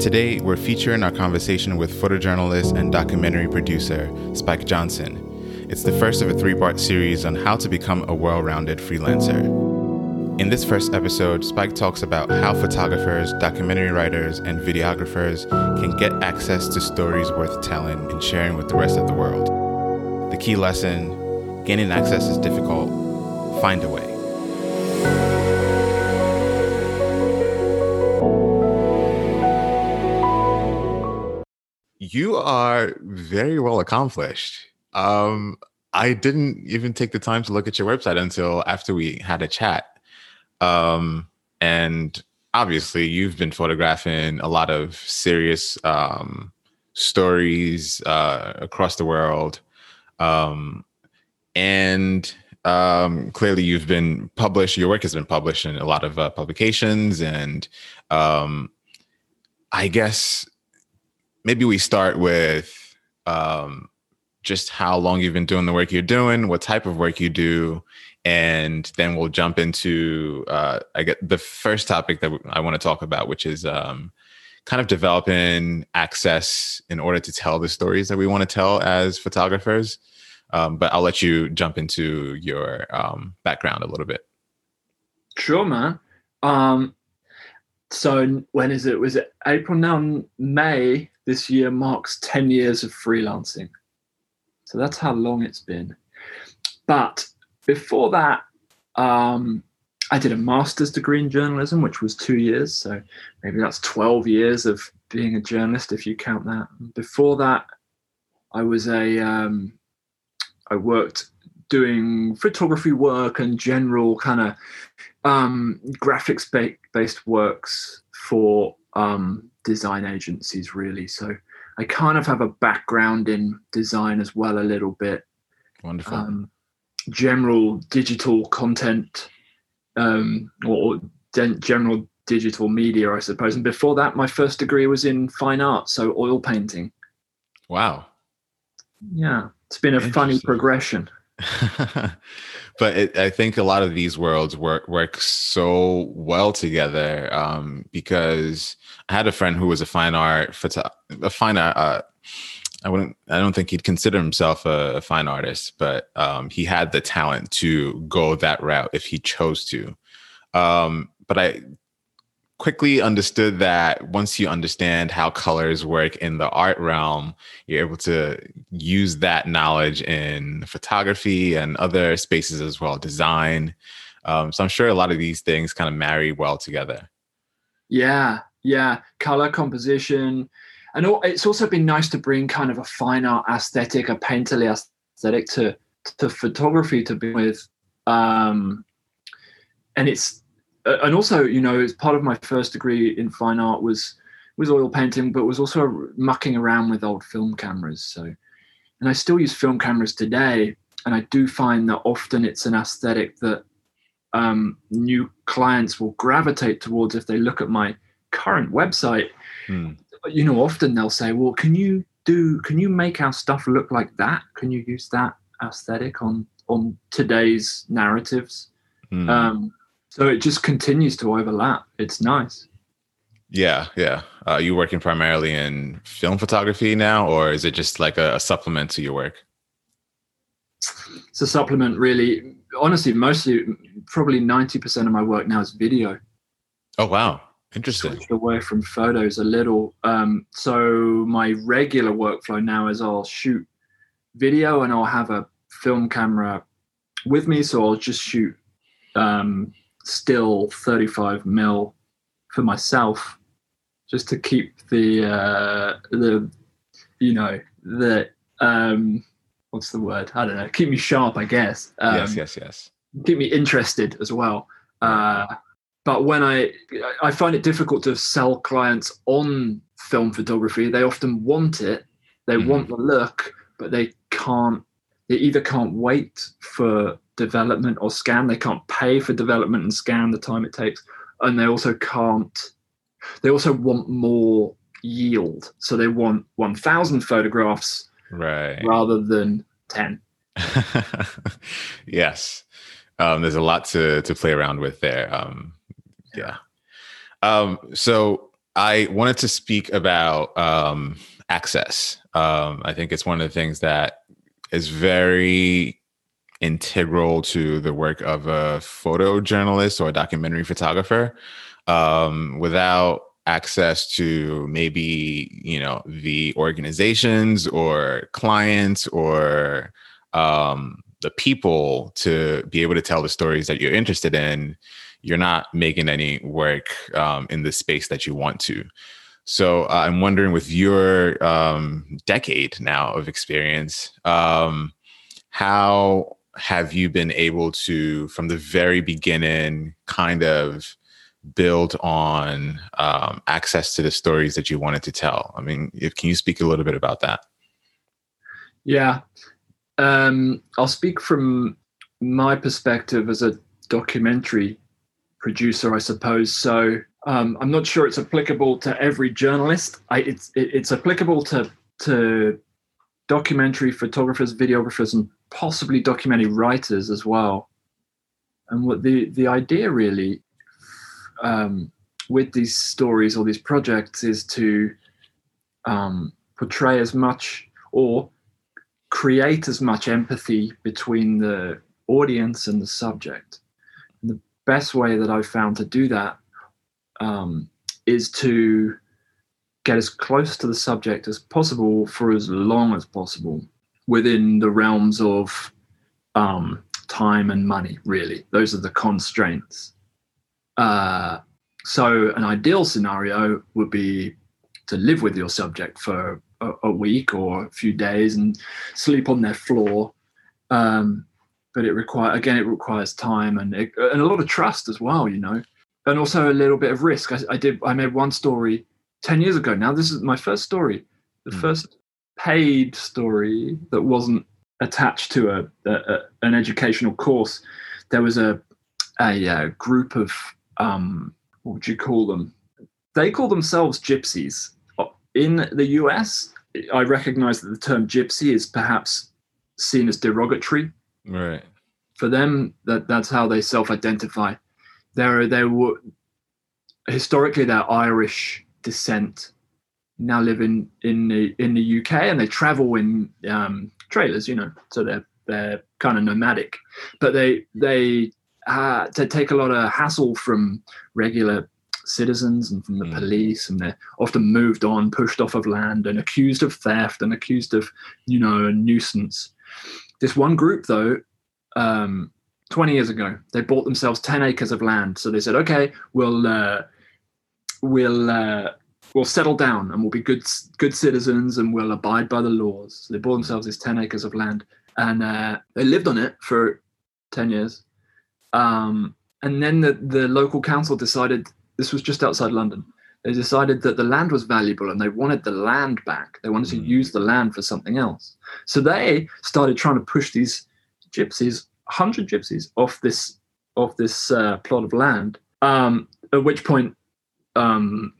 Today, we're featuring our conversation with photojournalist and documentary producer Spike Johnson. It's the first of a three part series on how to become a well rounded freelancer. In this first episode, Spike talks about how photographers, documentary writers, and videographers can get access to stories worth telling and sharing with the rest of the world. The key lesson gaining access is difficult, find a way. You are very well accomplished. Um, I didn't even take the time to look at your website until after we had a chat. Um, and obviously, you've been photographing a lot of serious um, stories uh, across the world. Um, and um, clearly, you've been published, your work has been published in a lot of uh, publications. And um, I guess maybe we start with um, just how long you've been doing the work you're doing, what type of work you do, and then we'll jump into uh, I get the first topic that I want to talk about, which is um, kind of developing access in order to tell the stories that we want to tell as photographers. Um, but I'll let you jump into your um, background a little bit. Sure, man. Um, so when is it? Was it April now? May this year marks 10 years of freelancing. So that's how long it's been. But before that, um, I did a master's degree in journalism, which was two years. So maybe that's 12 years of being a journalist, if you count that. Before that, I was a, um, I worked doing photography work and general kind of um, graphics based works for um, design agencies, really. So I kind of have a background in design as well, a little bit. Wonderful. Um, general digital content um, or general digital media, I suppose. And before that, my first degree was in fine art, so oil painting. Wow. Yeah, it's been a funny progression. but it, I think a lot of these worlds work work so well together um, because I had a friend who was a fine art photo, a fine art. Uh, I wouldn't. I don't think he'd consider himself a, a fine artist, but um, he had the talent to go that route if he chose to. Um, but I quickly understood that once you understand how colors work in the art realm, you're able to use that knowledge in photography and other spaces as well, design. Um, so I'm sure a lot of these things kind of marry well together. Yeah, yeah, color composition, and it's also been nice to bring kind of a fine art aesthetic, a painterly aesthetic to to photography to be with. Um, and it's and also you know as part of my first degree in fine art was was oil painting but was also mucking around with old film cameras so and i still use film cameras today and i do find that often it's an aesthetic that um, new clients will gravitate towards if they look at my current website hmm. you know often they'll say well can you do can you make our stuff look like that can you use that aesthetic on on today's narratives hmm. um, so it just continues to overlap. It's nice. Yeah, yeah. Uh, you working primarily in film photography now, or is it just like a, a supplement to your work? It's a supplement, really. Honestly, mostly, probably ninety percent of my work now is video. Oh wow, interesting. Switched away from photos a little. Um, so my regular workflow now is I'll shoot video and I'll have a film camera with me, so I'll just shoot um, still 35 mil for myself just to keep the uh the you know the um what's the word? I don't know. Keep me sharp i guess. Um, yes yes yes. keep me interested as well. Uh but when i i find it difficult to sell clients on film photography they often want it they mm-hmm. want the look but they can't they either can't wait for development or scan. They can't pay for development and scan the time it takes, and they also can't. They also want more yield, so they want one thousand photographs, right, rather than ten. yes, um, there's a lot to to play around with there. Um, yeah. Um, so I wanted to speak about um, access. Um, I think it's one of the things that is very integral to the work of a photojournalist or a documentary photographer. Um, without access to maybe you know the organizations or clients or um, the people to be able to tell the stories that you're interested in you're not making any work um, in the space that you want to so uh, i'm wondering with your um, decade now of experience um, how have you been able to from the very beginning kind of build on um, access to the stories that you wanted to tell i mean if, can you speak a little bit about that yeah um, i'll speak from my perspective as a documentary producer, I suppose. So um, I'm not sure it's applicable to every journalist. I, it's it, it's applicable to to documentary photographers, videographers, and possibly documentary writers as well. And what the the idea really um, with these stories or these projects is to um, portray as much or create as much empathy between the audience and the subject And the best way that I've found to do that um, is to get as close to the subject as possible for as long as possible within the realms of um, time and money, really. Those are the constraints. Uh, so, an ideal scenario would be to live with your subject for a, a week or a few days and sleep on their floor um, but it require again it requires time and and a lot of trust as well you know and also a little bit of risk I, I, did i made one story 10 years ago now this is my first story the mm. first paid story that wasn't attached to a, a, a, an educational course there was a a, a group of um, what would you call them they call themselves gypsies in the us i recognize that the term gypsy is perhaps seen as derogatory Right. For them, that that's how they self-identify. They're they were historically they're Irish descent. Now live in in the in the UK and they travel in um, trailers. You know, so they're they're kind of nomadic, but they they uh, to take a lot of hassle from regular citizens and from the mm. police and they're often moved on pushed off of land and accused of theft and accused of you know a nuisance this one group, though, um, 20 years ago, they bought themselves 10 acres of land. So they said, okay, we'll uh, we'll uh, we'll settle down and we'll be good good citizens and we'll abide by the laws. So they bought themselves these 10 acres of land and uh, they lived on it for 10 years. Um, and then the, the local council decided this was just outside London they decided that the land was valuable and they wanted the land back. They wanted mm. to use the land for something else. So they started trying to push these gypsies, 100 gypsies, off this off this uh, plot of land. Um, at which point, um,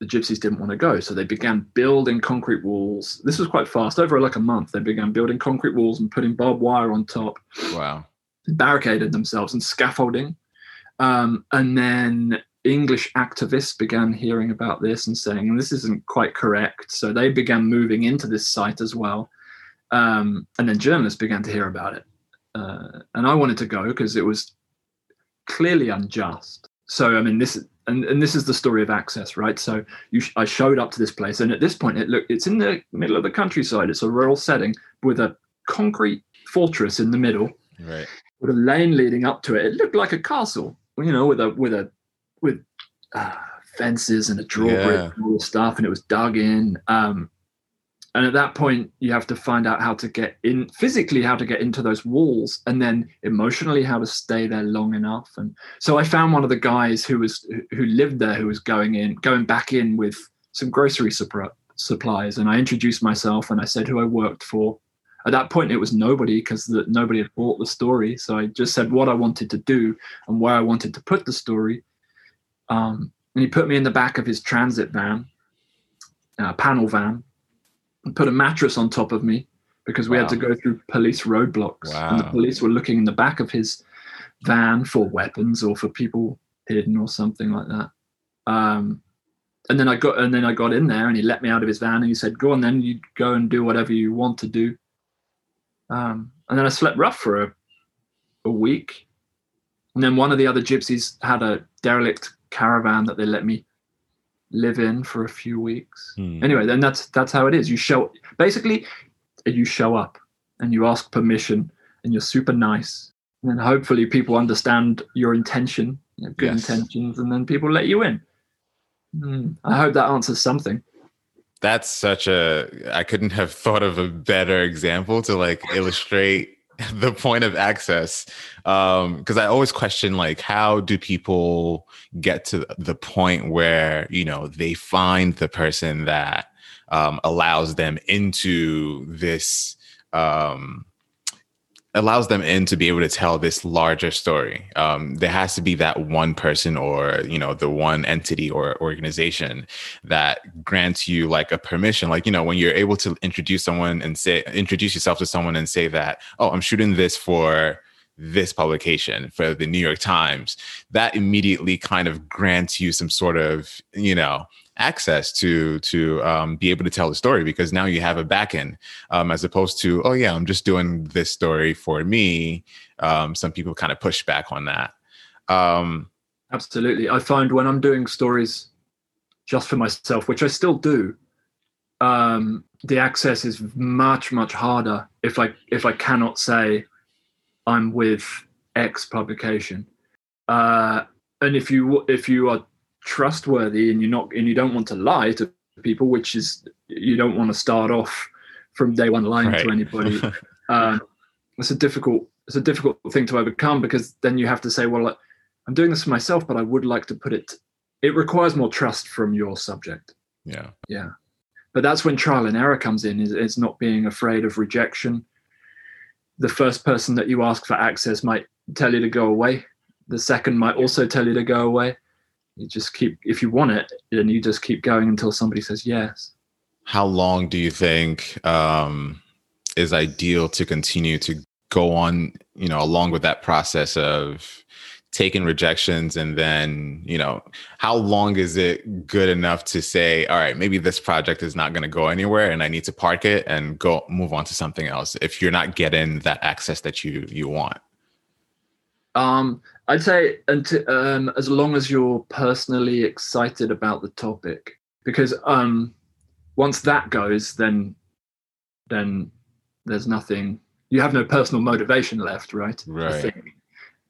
the gypsies didn't want to go, so they began building concrete walls. This was quite fast. Over like a month, they began building concrete walls and putting barbed wire on top. Wow! Barricaded themselves and scaffolding, um, and then English activists began hearing about this and saying, this isn't quite correct. So they began moving into this site as well. Um, and then journalists began to hear about it. Uh, and I wanted to go because it was clearly unjust. So, I mean, this and, and this is the story of access, right? So you, I showed up to this place, and at this point, it look it's in the middle of the countryside. It's a rural setting with a concrete fortress in the middle, right? With a lane leading up to it. It looked like a castle, you know, with a with a with uh, fences and a drawbridge yeah. and all the stuff, and it was dug in. Um, and at that point, you have to find out how to get in physically, how to get into those walls, and then emotionally, how to stay there long enough. And so I found one of the guys who was who lived there, who was going in, going back in with some grocery supplies, and I introduced myself and I said who I worked for. At that point, it was nobody because nobody had bought the story. So I just said what I wanted to do and where I wanted to put the story um, and he put me in the back of his transit van, uh, panel van, put a mattress on top of me because we wow. had to go through police roadblocks. Wow. And the police were looking in the back of his van for weapons or for people hidden or something like that. Um, and then I got and then I got in there and he let me out of his van and he said, "Go on, then you go and do whatever you want to do." Um, and then I slept rough for a, a week, and then one of the other gypsies had a derelict caravan that they let me live in for a few weeks. Hmm. Anyway, then that's that's how it is. You show basically you show up and you ask permission and you're super nice. And then hopefully people understand your intention, you know, good Yes. intentions, and then people let you in. Hmm. I hope that answers something. That's such a I couldn't have thought of a better example to like illustrate the point of access. Um because I always question like how do people get to the point where, you know, they find the person that um allows them into this um allows them in to be able to tell this larger story. Um, there has to be that one person or you know the one entity or organization that grants you like a permission. Like you know when you're able to introduce someone and say introduce yourself to someone and say that oh I'm shooting this for this publication for the New York Times. That immediately kind of grants you some sort of you know access to to um, be able to tell the story because now you have a back end um, as opposed to oh yeah i'm just doing this story for me. Um, some people kind of push back on that. Um, Absolutely. I find when I'm doing stories just for myself, which I still do, um, the access is much much harder if I if I cannot say I'm with X publication, uh, and if you if you are trustworthy and you're not and you don't want to lie to people, which is you don't want to start off from day one lying Right. to anybody. um, it's a difficult it's a difficult thing to overcome because then you have to say, well, I'm doing this for myself, but I would like to put it. It requires more trust from your subject. yeah Yeah, but that's when trial and error comes in. Is is not being afraid of rejection. The first person that you ask for access might tell you to go away. The second might also tell you to go away. You just keep if you want it, then you just keep going until somebody says yes. how long do you think um, is ideal to continue to go on you know along with that process of taking rejections and then you know how long is it good enough to say all right maybe this project is not going to go anywhere and i need to park it and go move on to something else if you're not getting that access that you you want Um, I'd say until, um, as long as you're personally excited about the topic, because um, once that goes, then then there's nothing. You have no personal motivation left, right? Right.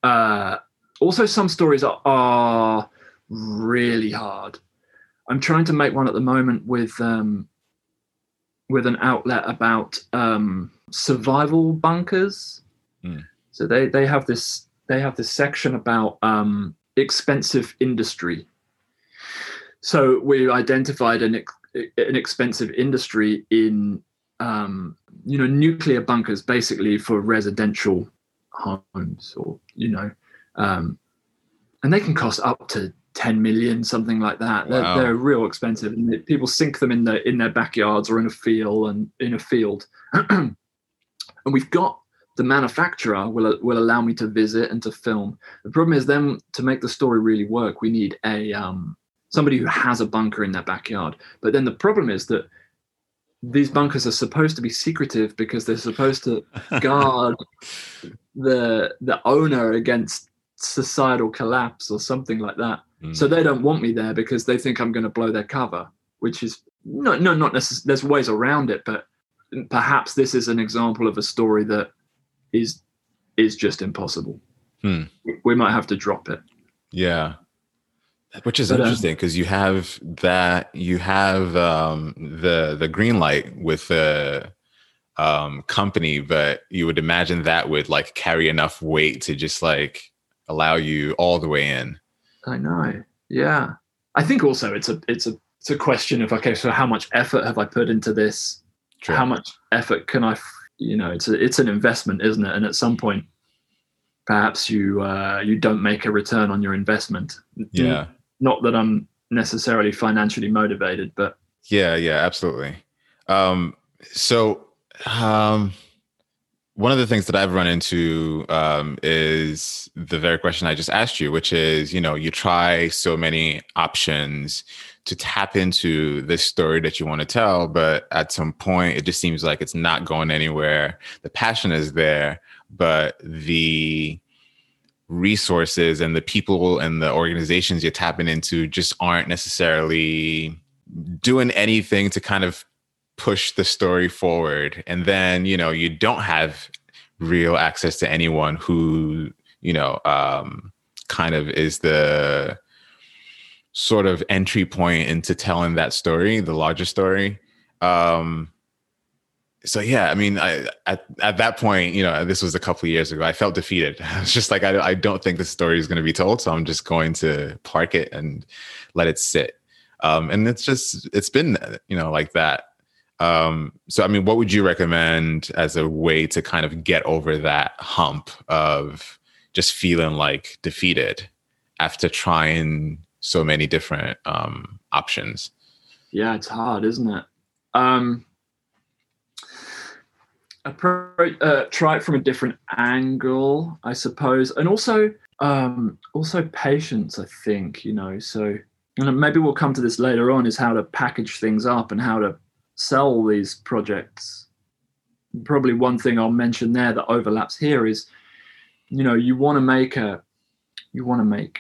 Uh, also, some stories are, are really hard. I'm trying to make one at the moment with um, with an outlet about um, survival bunkers. Hmm. So they they have this they have this section about um, expensive industry. So we identified an an expensive industry in um, you know nuclear bunkers, basically for residential homes, or you know, um, and they can cost up to 10 million something like that. They're, they're real expensive and people sink them in the in their backyards or in a field and in a field. And we've got the manufacturer will will allow me to visit and to film the problem is then to make the story really work we need a um somebody who has a bunker in their backyard but then the problem is that these bunkers are supposed to be secretive because they're supposed to guard the the owner against societal collapse or something like that Mm. so they don't want me there because they think I'm going to blow their cover, which is no, no, not necessarily. There's ways around it, but perhaps this is an example of a story that is is just impossible. Hmm. We might have to drop it. Yeah. Which is But, um, interesting because you have that you have um the the green light with the um company, but you would imagine that would like carry enough weight to just like allow you all the way in. I know. Yeah, I think also it's a it's a it's a question of okay, so how much effort have I put into this? True. How much effort can I? You know, it's a, it's an investment, isn't it? And at some point, perhaps you uh, you don't make a return on your investment. Yeah. not that I'm necessarily financially motivated, but Yeah, yeah, absolutely. Um so um one of the things that I've run into um, is the very question I just asked you, which is, you know, you try so many options to tap into this story that you want to tell, but at some point it just seems like it's not going anywhere. The passion is there, but the resources and the people and the organizations you're tapping into just aren't necessarily doing anything to kind of push the story forward and then you know you don't have real access to anyone who you know um, kind of is the sort of entry point into telling that story the larger story. Um, so yeah i mean I, at, at that point you know this was a couple of years ago i felt defeated. I was just like i, I don't think the story is going to be told so i'm just going to park it and let it sit. Um, and it's just it's been you know like that. Um, so, I mean, what would you recommend as a way to kind of get over that hump of just feeling like defeated after trying so many different um, options? Yeah, it's hard, isn't it? Um, approach, uh, try it from a different angle, I suppose, and also um, also patience. I think you know. So, and maybe we'll come to this later on. Is how to package things up and how to sell these projects. Probably one thing I'll mention there that overlaps here is, you know, you want to make a, you want to make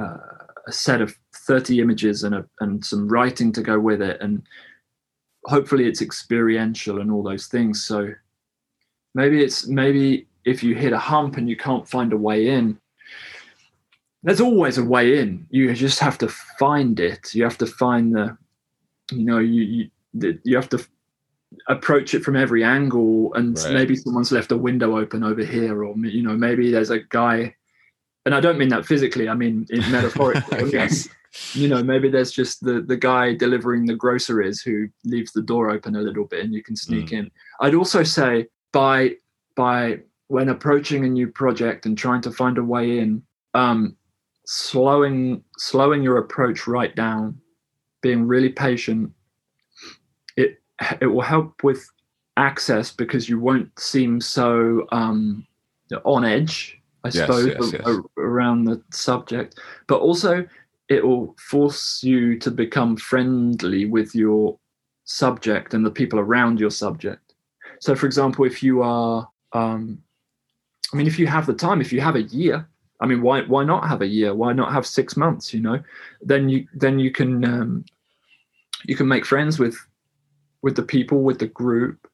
uh, a set of 30 images and a, and some writing to go with it, and hopefully it's experiential and all those things. So maybe it's maybe if you hit a hump and you can't find a way in, there's always a way in. You just have to find it. You have to find the, you know, you, you you have to approach it from every angle and right. maybe someone's left a window open over here or you know maybe there's a guy and i don't mean that physically i mean metaphorically yes. You know maybe there's just the the guy delivering the groceries who leaves the door open a little bit and you can sneak mm. in. I'd also say by by when approaching a new project and trying to find a way in um slowing slowing your approach right down being really patient It it will help with access because you won't seem so um, on edge, I yes, suppose, yes, yes. around the subject. But also, it will force you to become friendly with your subject and the people around your subject. So, for example, if you are, um, I mean, if you have the time, if you have a year, I mean, why why not have a year? Why not have six months? You know, then you then you can um, you can make friends with with the people, with the group.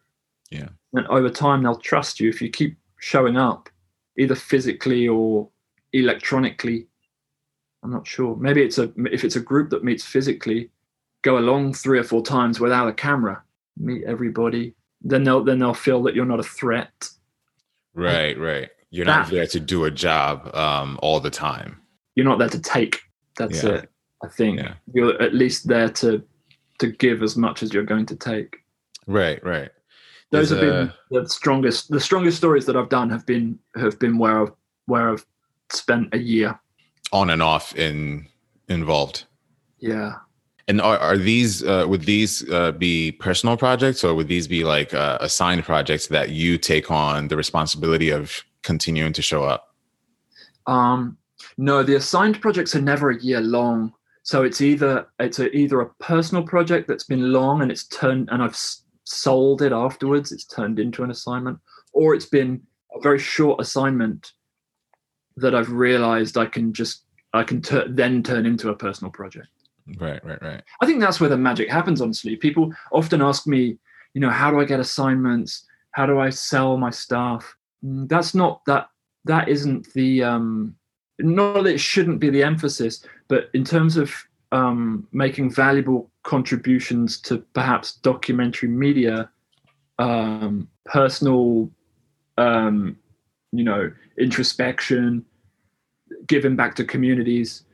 Yeah. And over time, they'll trust you if you keep showing up, either physically or electronically. I'm not sure. Maybe it's a if it's a group that meets physically, go along three or four times without a camera, meet everybody. Then they'll then they'll feel that you're not a threat. Right, right. You're that, not there to do a job um, all the time. You're not there to take. That's yeah. it. I think yeah. you're at least there to to give as much as you're going to take. Right, right. Those There's have a... been the strongest. The strongest stories that I've done have been have been where I've where I've spent a year on and off in involved. Yeah. And are, are these uh, would these uh, be personal projects or would these be like uh, assigned projects that you take on the responsibility of continuing to show up? Um, no, the assigned projects are never a year long. So it's either it's a, either a personal project that's been long and it's turned and I've sold it afterwards. It's turned into an assignment, or it's been a very short assignment that I've realized I can just I can ter- then turn into a personal project. Right, right, right. I think that's where the magic happens. Honestly, people often ask me, you know, how do I get assignments? How do I sell my stuff? Mm, that's not that. That isn't the um, not that it shouldn't be the emphasis, but in terms of um, making valuable contributions to perhaps documentary media, um, personal, um, you know, introspection, giving back to communities,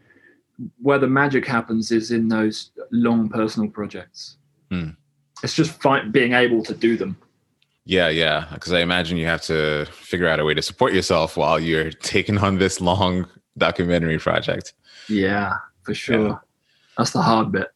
where the magic happens is in those long personal projects. Mm. It's just being able to do them. Yeah, yeah. Because I imagine you have to figure out a way to support yourself while you're taking on this long documentary project. Yeah, for sure. Yeah. That's the hard bit.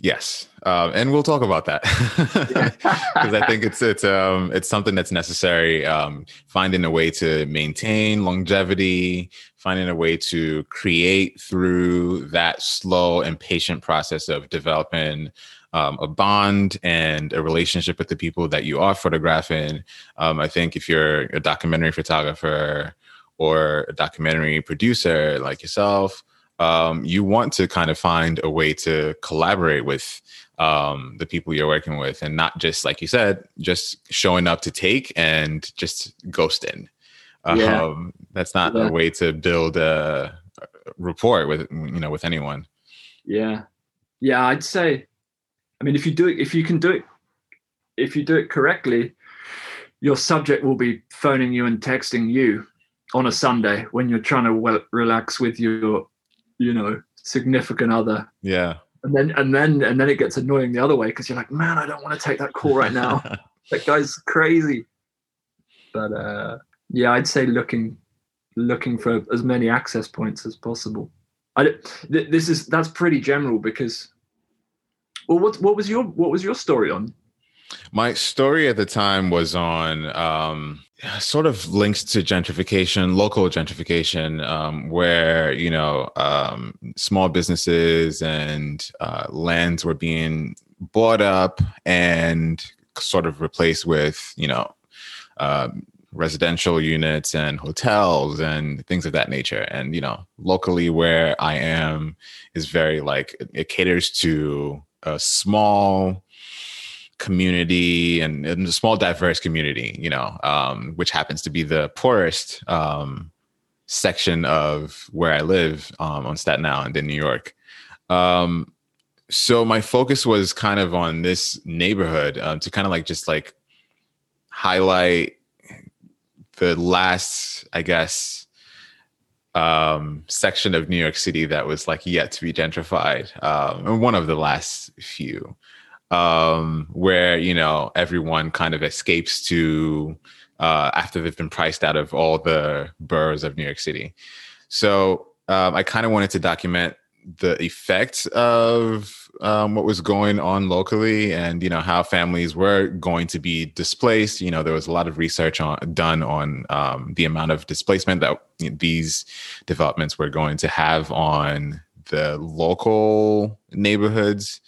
Yes, um, and we'll talk about that because I think it's it's um, it's something that's necessary. Um, finding a way to maintain longevity, finding a way to create through that slow and patient process of developing um, a bond and a relationship with the people that you are photographing. Um, I think if you're a documentary photographer or a documentary producer like yourself um, you want to kind of find a way to collaborate with um, the people you're working with and not just like you said just showing up to take and just ghosting yeah. um, that's not yeah. a way to build a rapport with you know with anyone yeah yeah i'd say i mean if you do it if you can do it if you do it correctly your subject will be phoning you and texting you on a sunday when you're trying to relax with your you know, significant other. Yeah. And then and then and then it gets annoying the other way because you're like, man, I don't want to take that call right now. that guy's crazy. But uh yeah, I'd say looking looking for as many access points as possible. I this is that's pretty general because well what what was your what was your story on my story at the time was on um, sort of links to gentrification, local gentrification, um, where you know um, small businesses and uh, lands were being bought up and sort of replaced with you know um, residential units and hotels and things of that nature. And you know, locally where I am is very like it caters to a small community and, and, a small diverse community you know um, which happens to be the poorest um, section of where i live um, on staten island in new york. Um, so my focus was kind of on this neighborhood um, to kind of like just like highlight the last i guess um, section of new york city that was like yet to be gentrified and one of the last few um, where you know everyone kind of escapes to uh, after they've been priced out of all the boroughs of New York City. So um, I kind of wanted to document the effects of um, what was going on locally and you know how families were going to be displaced you know there was a lot of research on done on um, the amount of displacement that these developments were going to have on the local neighborhoods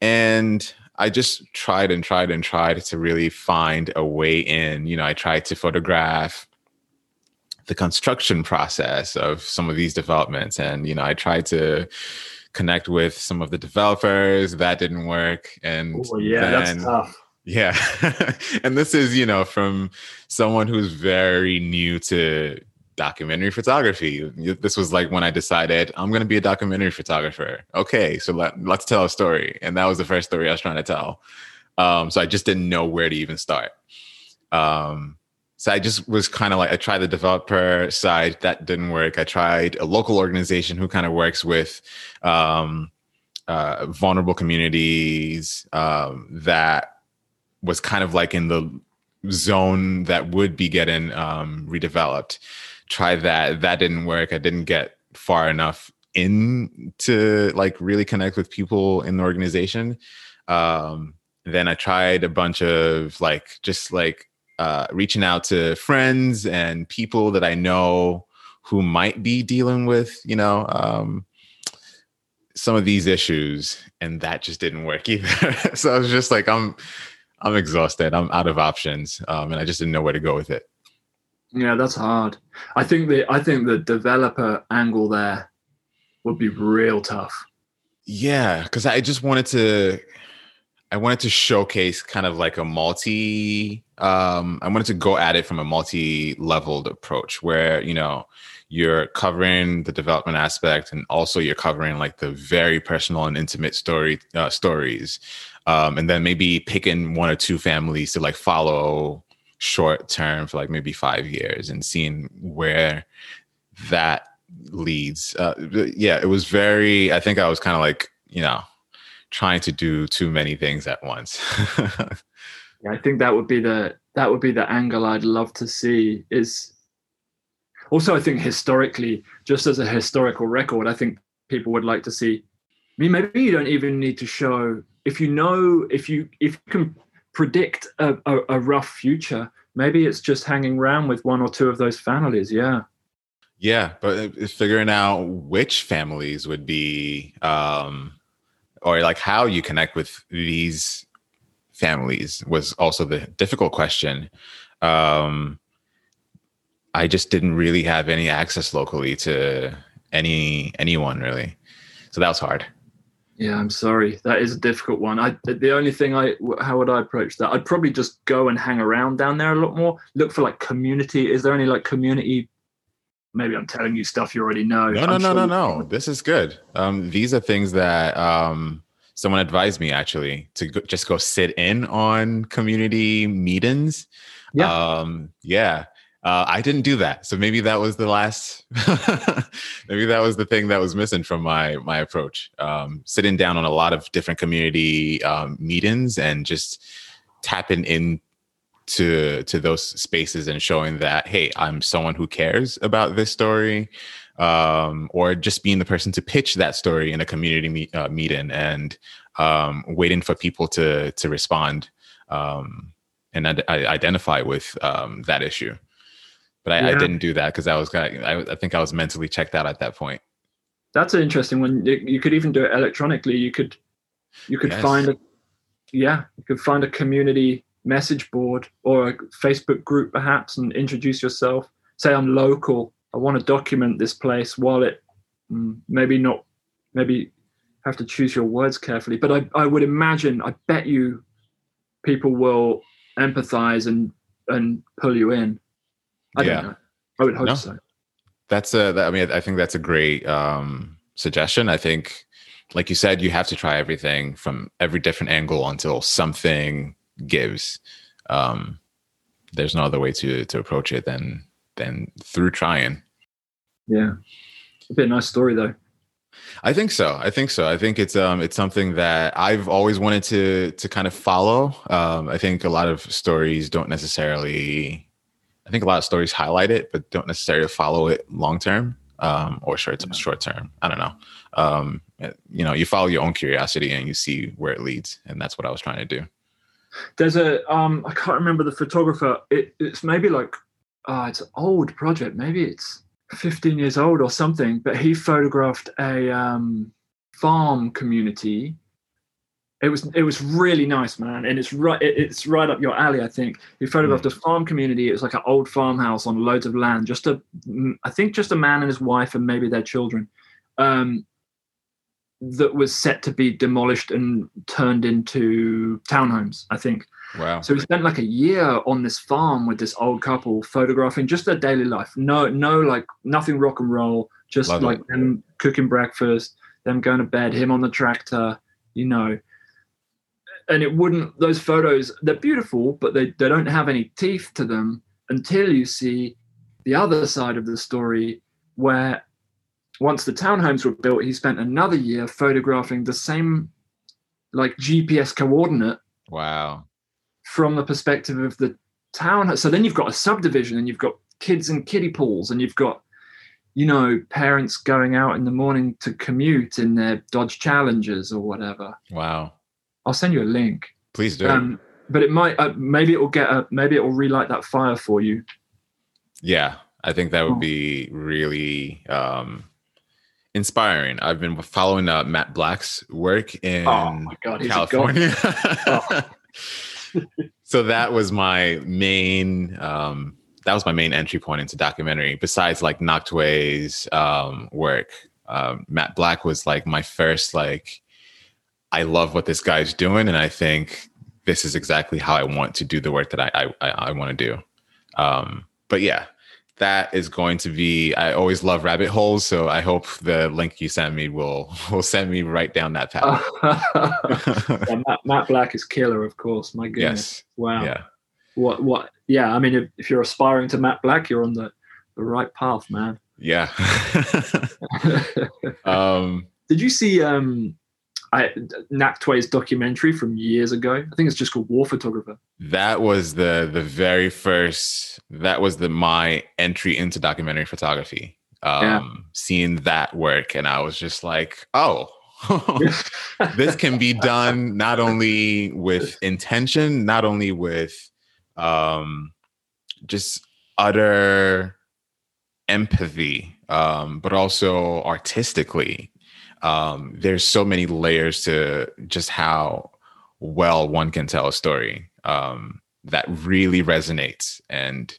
and I just tried and tried and tried to really find a way in. You know, I tried to photograph the construction process of some of these developments. And, you know, I tried to connect with some of the developers. That didn't work. And Ooh, yeah, then, that's tough. Yeah. and this is, you know, from someone who's very new to documentary photography. This was like when I decided I'm going to be a documentary photographer. Okay, so let, let's tell a story. And that was the first story I was trying to tell. Um, so I just didn't know where to even start. Um, so I just was kind of like, I tried the developer side, that didn't work. I tried a local organization who kind of works with um, uh, vulnerable communities um, that was kind of like in the zone that would be getting um, redeveloped try that. That didn't work. I didn't get far enough in to like really connect with people in the organization. Um, then I tried a bunch of like just like uh, reaching out to friends and people that I know who might be dealing with, you know, um, some of these issues, and that just didn't work either. so I was just like, I'm, I'm exhausted. I'm out of options, um, and I just didn't know where to go with it. Yeah, that's hard. I think the I think the developer angle there would be real tough. Yeah, because I just wanted to I wanted to showcase kind of like a multi um I wanted to go at it from a multi-leveled approach where, you know, you're covering the development aspect and also you're covering like the very personal and intimate story uh, stories um, and then maybe picking one or two families to like follow short term for like maybe five years and seeing where that leads. Uh, yeah, it was very, I think I was kind of like, you know, trying to do too many things at once. yeah, I think that would be the that would be the angle I'd love to see is also I think historically, just as a historical record, I think people would like to see I mean, maybe you don't even need to show if you know if you if you can predict a, a, a rough future. Maybe it's just hanging around with one or two of those families. Yeah. Yeah, but figuring out which families would be, um, or like how you connect with these families was also the difficult question. Um, I just didn't really have any access locally to any anyone really, so that was hard. Yeah, I'm sorry. That is a difficult one. I the only thing I how would I approach that? I'd probably just go and hang around down there a lot more. Look for like community. Is there any like community? Maybe I'm telling you stuff you already know. No, no, no, no, no. This is good. Um, these are things that um, someone advised me actually to go, just go sit in on community meetings. Yeah. Um, yeah. Uh, I didn't do that, so maybe that was the last. maybe that was the thing that was missing from my my approach. Um, sitting down on a lot of different community um, meetings and just tapping in to to those spaces and showing that hey, I'm someone who cares about this story, um, or just being the person to pitch that story in a community uh, meeting and um, waiting for people to to respond um, and I identify with um, that issue. But I, yeah. I didn't do that because I was I, I think I was mentally checked out at that point. That's an interesting one. You could even do it electronically. You could you could yes. find a yeah you could find a community message board or a Facebook group perhaps and introduce yourself. Say I'm local. I want to document this place while it mm, maybe not maybe have to choose your words carefully. But I, I would imagine I bet you people will empathize and and pull you in. I yeah. don't know. I would hope no. so. That's a. I mean, I think that's a great um, suggestion. I think, like you said, you have to try everything from every different angle until something gives. Um, there's no other way to to approach it than than through trying. Yeah, a bit of a nice story though. I think so. I think so. I think it's um it's something that I've always wanted to to kind of follow. Um, I think a lot of stories don't necessarily. I think a lot of stories highlight it, but don't necessarily follow it long term um, or short yeah. short term. I don't know. Um, you know, you follow your own curiosity and you see where it leads, and that's what I was trying to do. There's a um, I can't remember the photographer. It, it's maybe like, uh, it's an old project. Maybe it's 15 years old or something, but he photographed a um, farm community. It was it was really nice, man, and it's right it's right up your alley. I think he photographed mm. a farm community. It was like an old farmhouse on loads of land. Just a, I think just a man and his wife and maybe their children. Um, that was set to be demolished and turned into townhomes. I think. Wow. So we spent like a year on this farm with this old couple photographing just their daily life. No, no, like nothing rock and roll, just Love like it. them cooking breakfast, them going to bed, him on the tractor, you know. And it wouldn't, those photos, they're beautiful, but they, they don't have any teeth to them until you see the other side of the story where once the townhomes were built, he spent another year photographing the same like GPS coordinate. Wow from the perspective of the town. So then you've got a subdivision and you've got kids and kiddie pools and you've got, you know, parents going out in the morning to commute in their Dodge Challengers or whatever. Wow. I'll send you a link. Please do. Um, but it might, uh, maybe it will get a, maybe it will relight that fire for you. Yeah. I think that would oh. be really, um, inspiring. I've been following uh, Matt Black's work in oh God, California. oh. so that was my main um, that was my main entry point into documentary besides like Nachtwey's um, work um, matt black was like my first like i love what this guy's doing and i think this is exactly how i want to do the work that i i, I want to do. Um, but yeah that is going to be i always love rabbit holes so i hope the link you send me will will send me right down that path. Yeah, matt, matt, black is killer of course. My goodness. Yes. wow. Yeah. What what yeah i mean if, if you're aspiring to matt black you're on the the right path man. Yeah. Um did you see um I, Nachtwey's documentary from years ago. I think it's just called War Photographer. That was the the very first. That was the my entry into documentary photography. Um, yeah. Seeing that work, and I was just like, oh, this can be done not only with intention, not only with um, just utter empathy, um, but also artistically. Um, there's so many layers to just how well one can tell a story um, that really resonates. And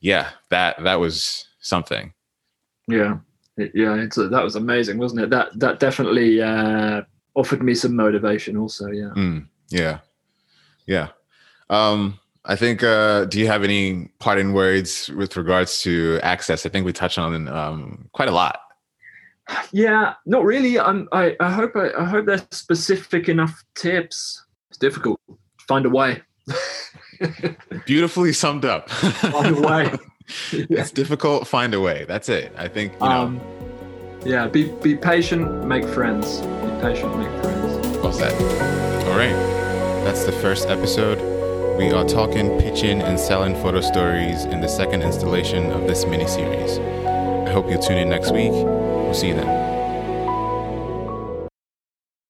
yeah, that that was something. Yeah, yeah, it's a, that was amazing, wasn't it? That that definitely uh, offered me some motivation. Also, yeah, mm, yeah, yeah. Um, I think. Uh, do you have any parting words with regards to access? I think we touched on um, quite a lot. Yeah, not really. I'm, I I hope I, I hope there's specific enough tips. It's difficult. Find a way. Beautifully summed up. Find a way. It's difficult. Find a way. That's it. I think you know. Um, yeah, be be patient. Make friends. Be patient. Make friends. Well said. All right, that's the first episode. We are talking, pitching, and selling photo stories in the second installation of this mini series. I hope you'll tune in next week. We'll see you then.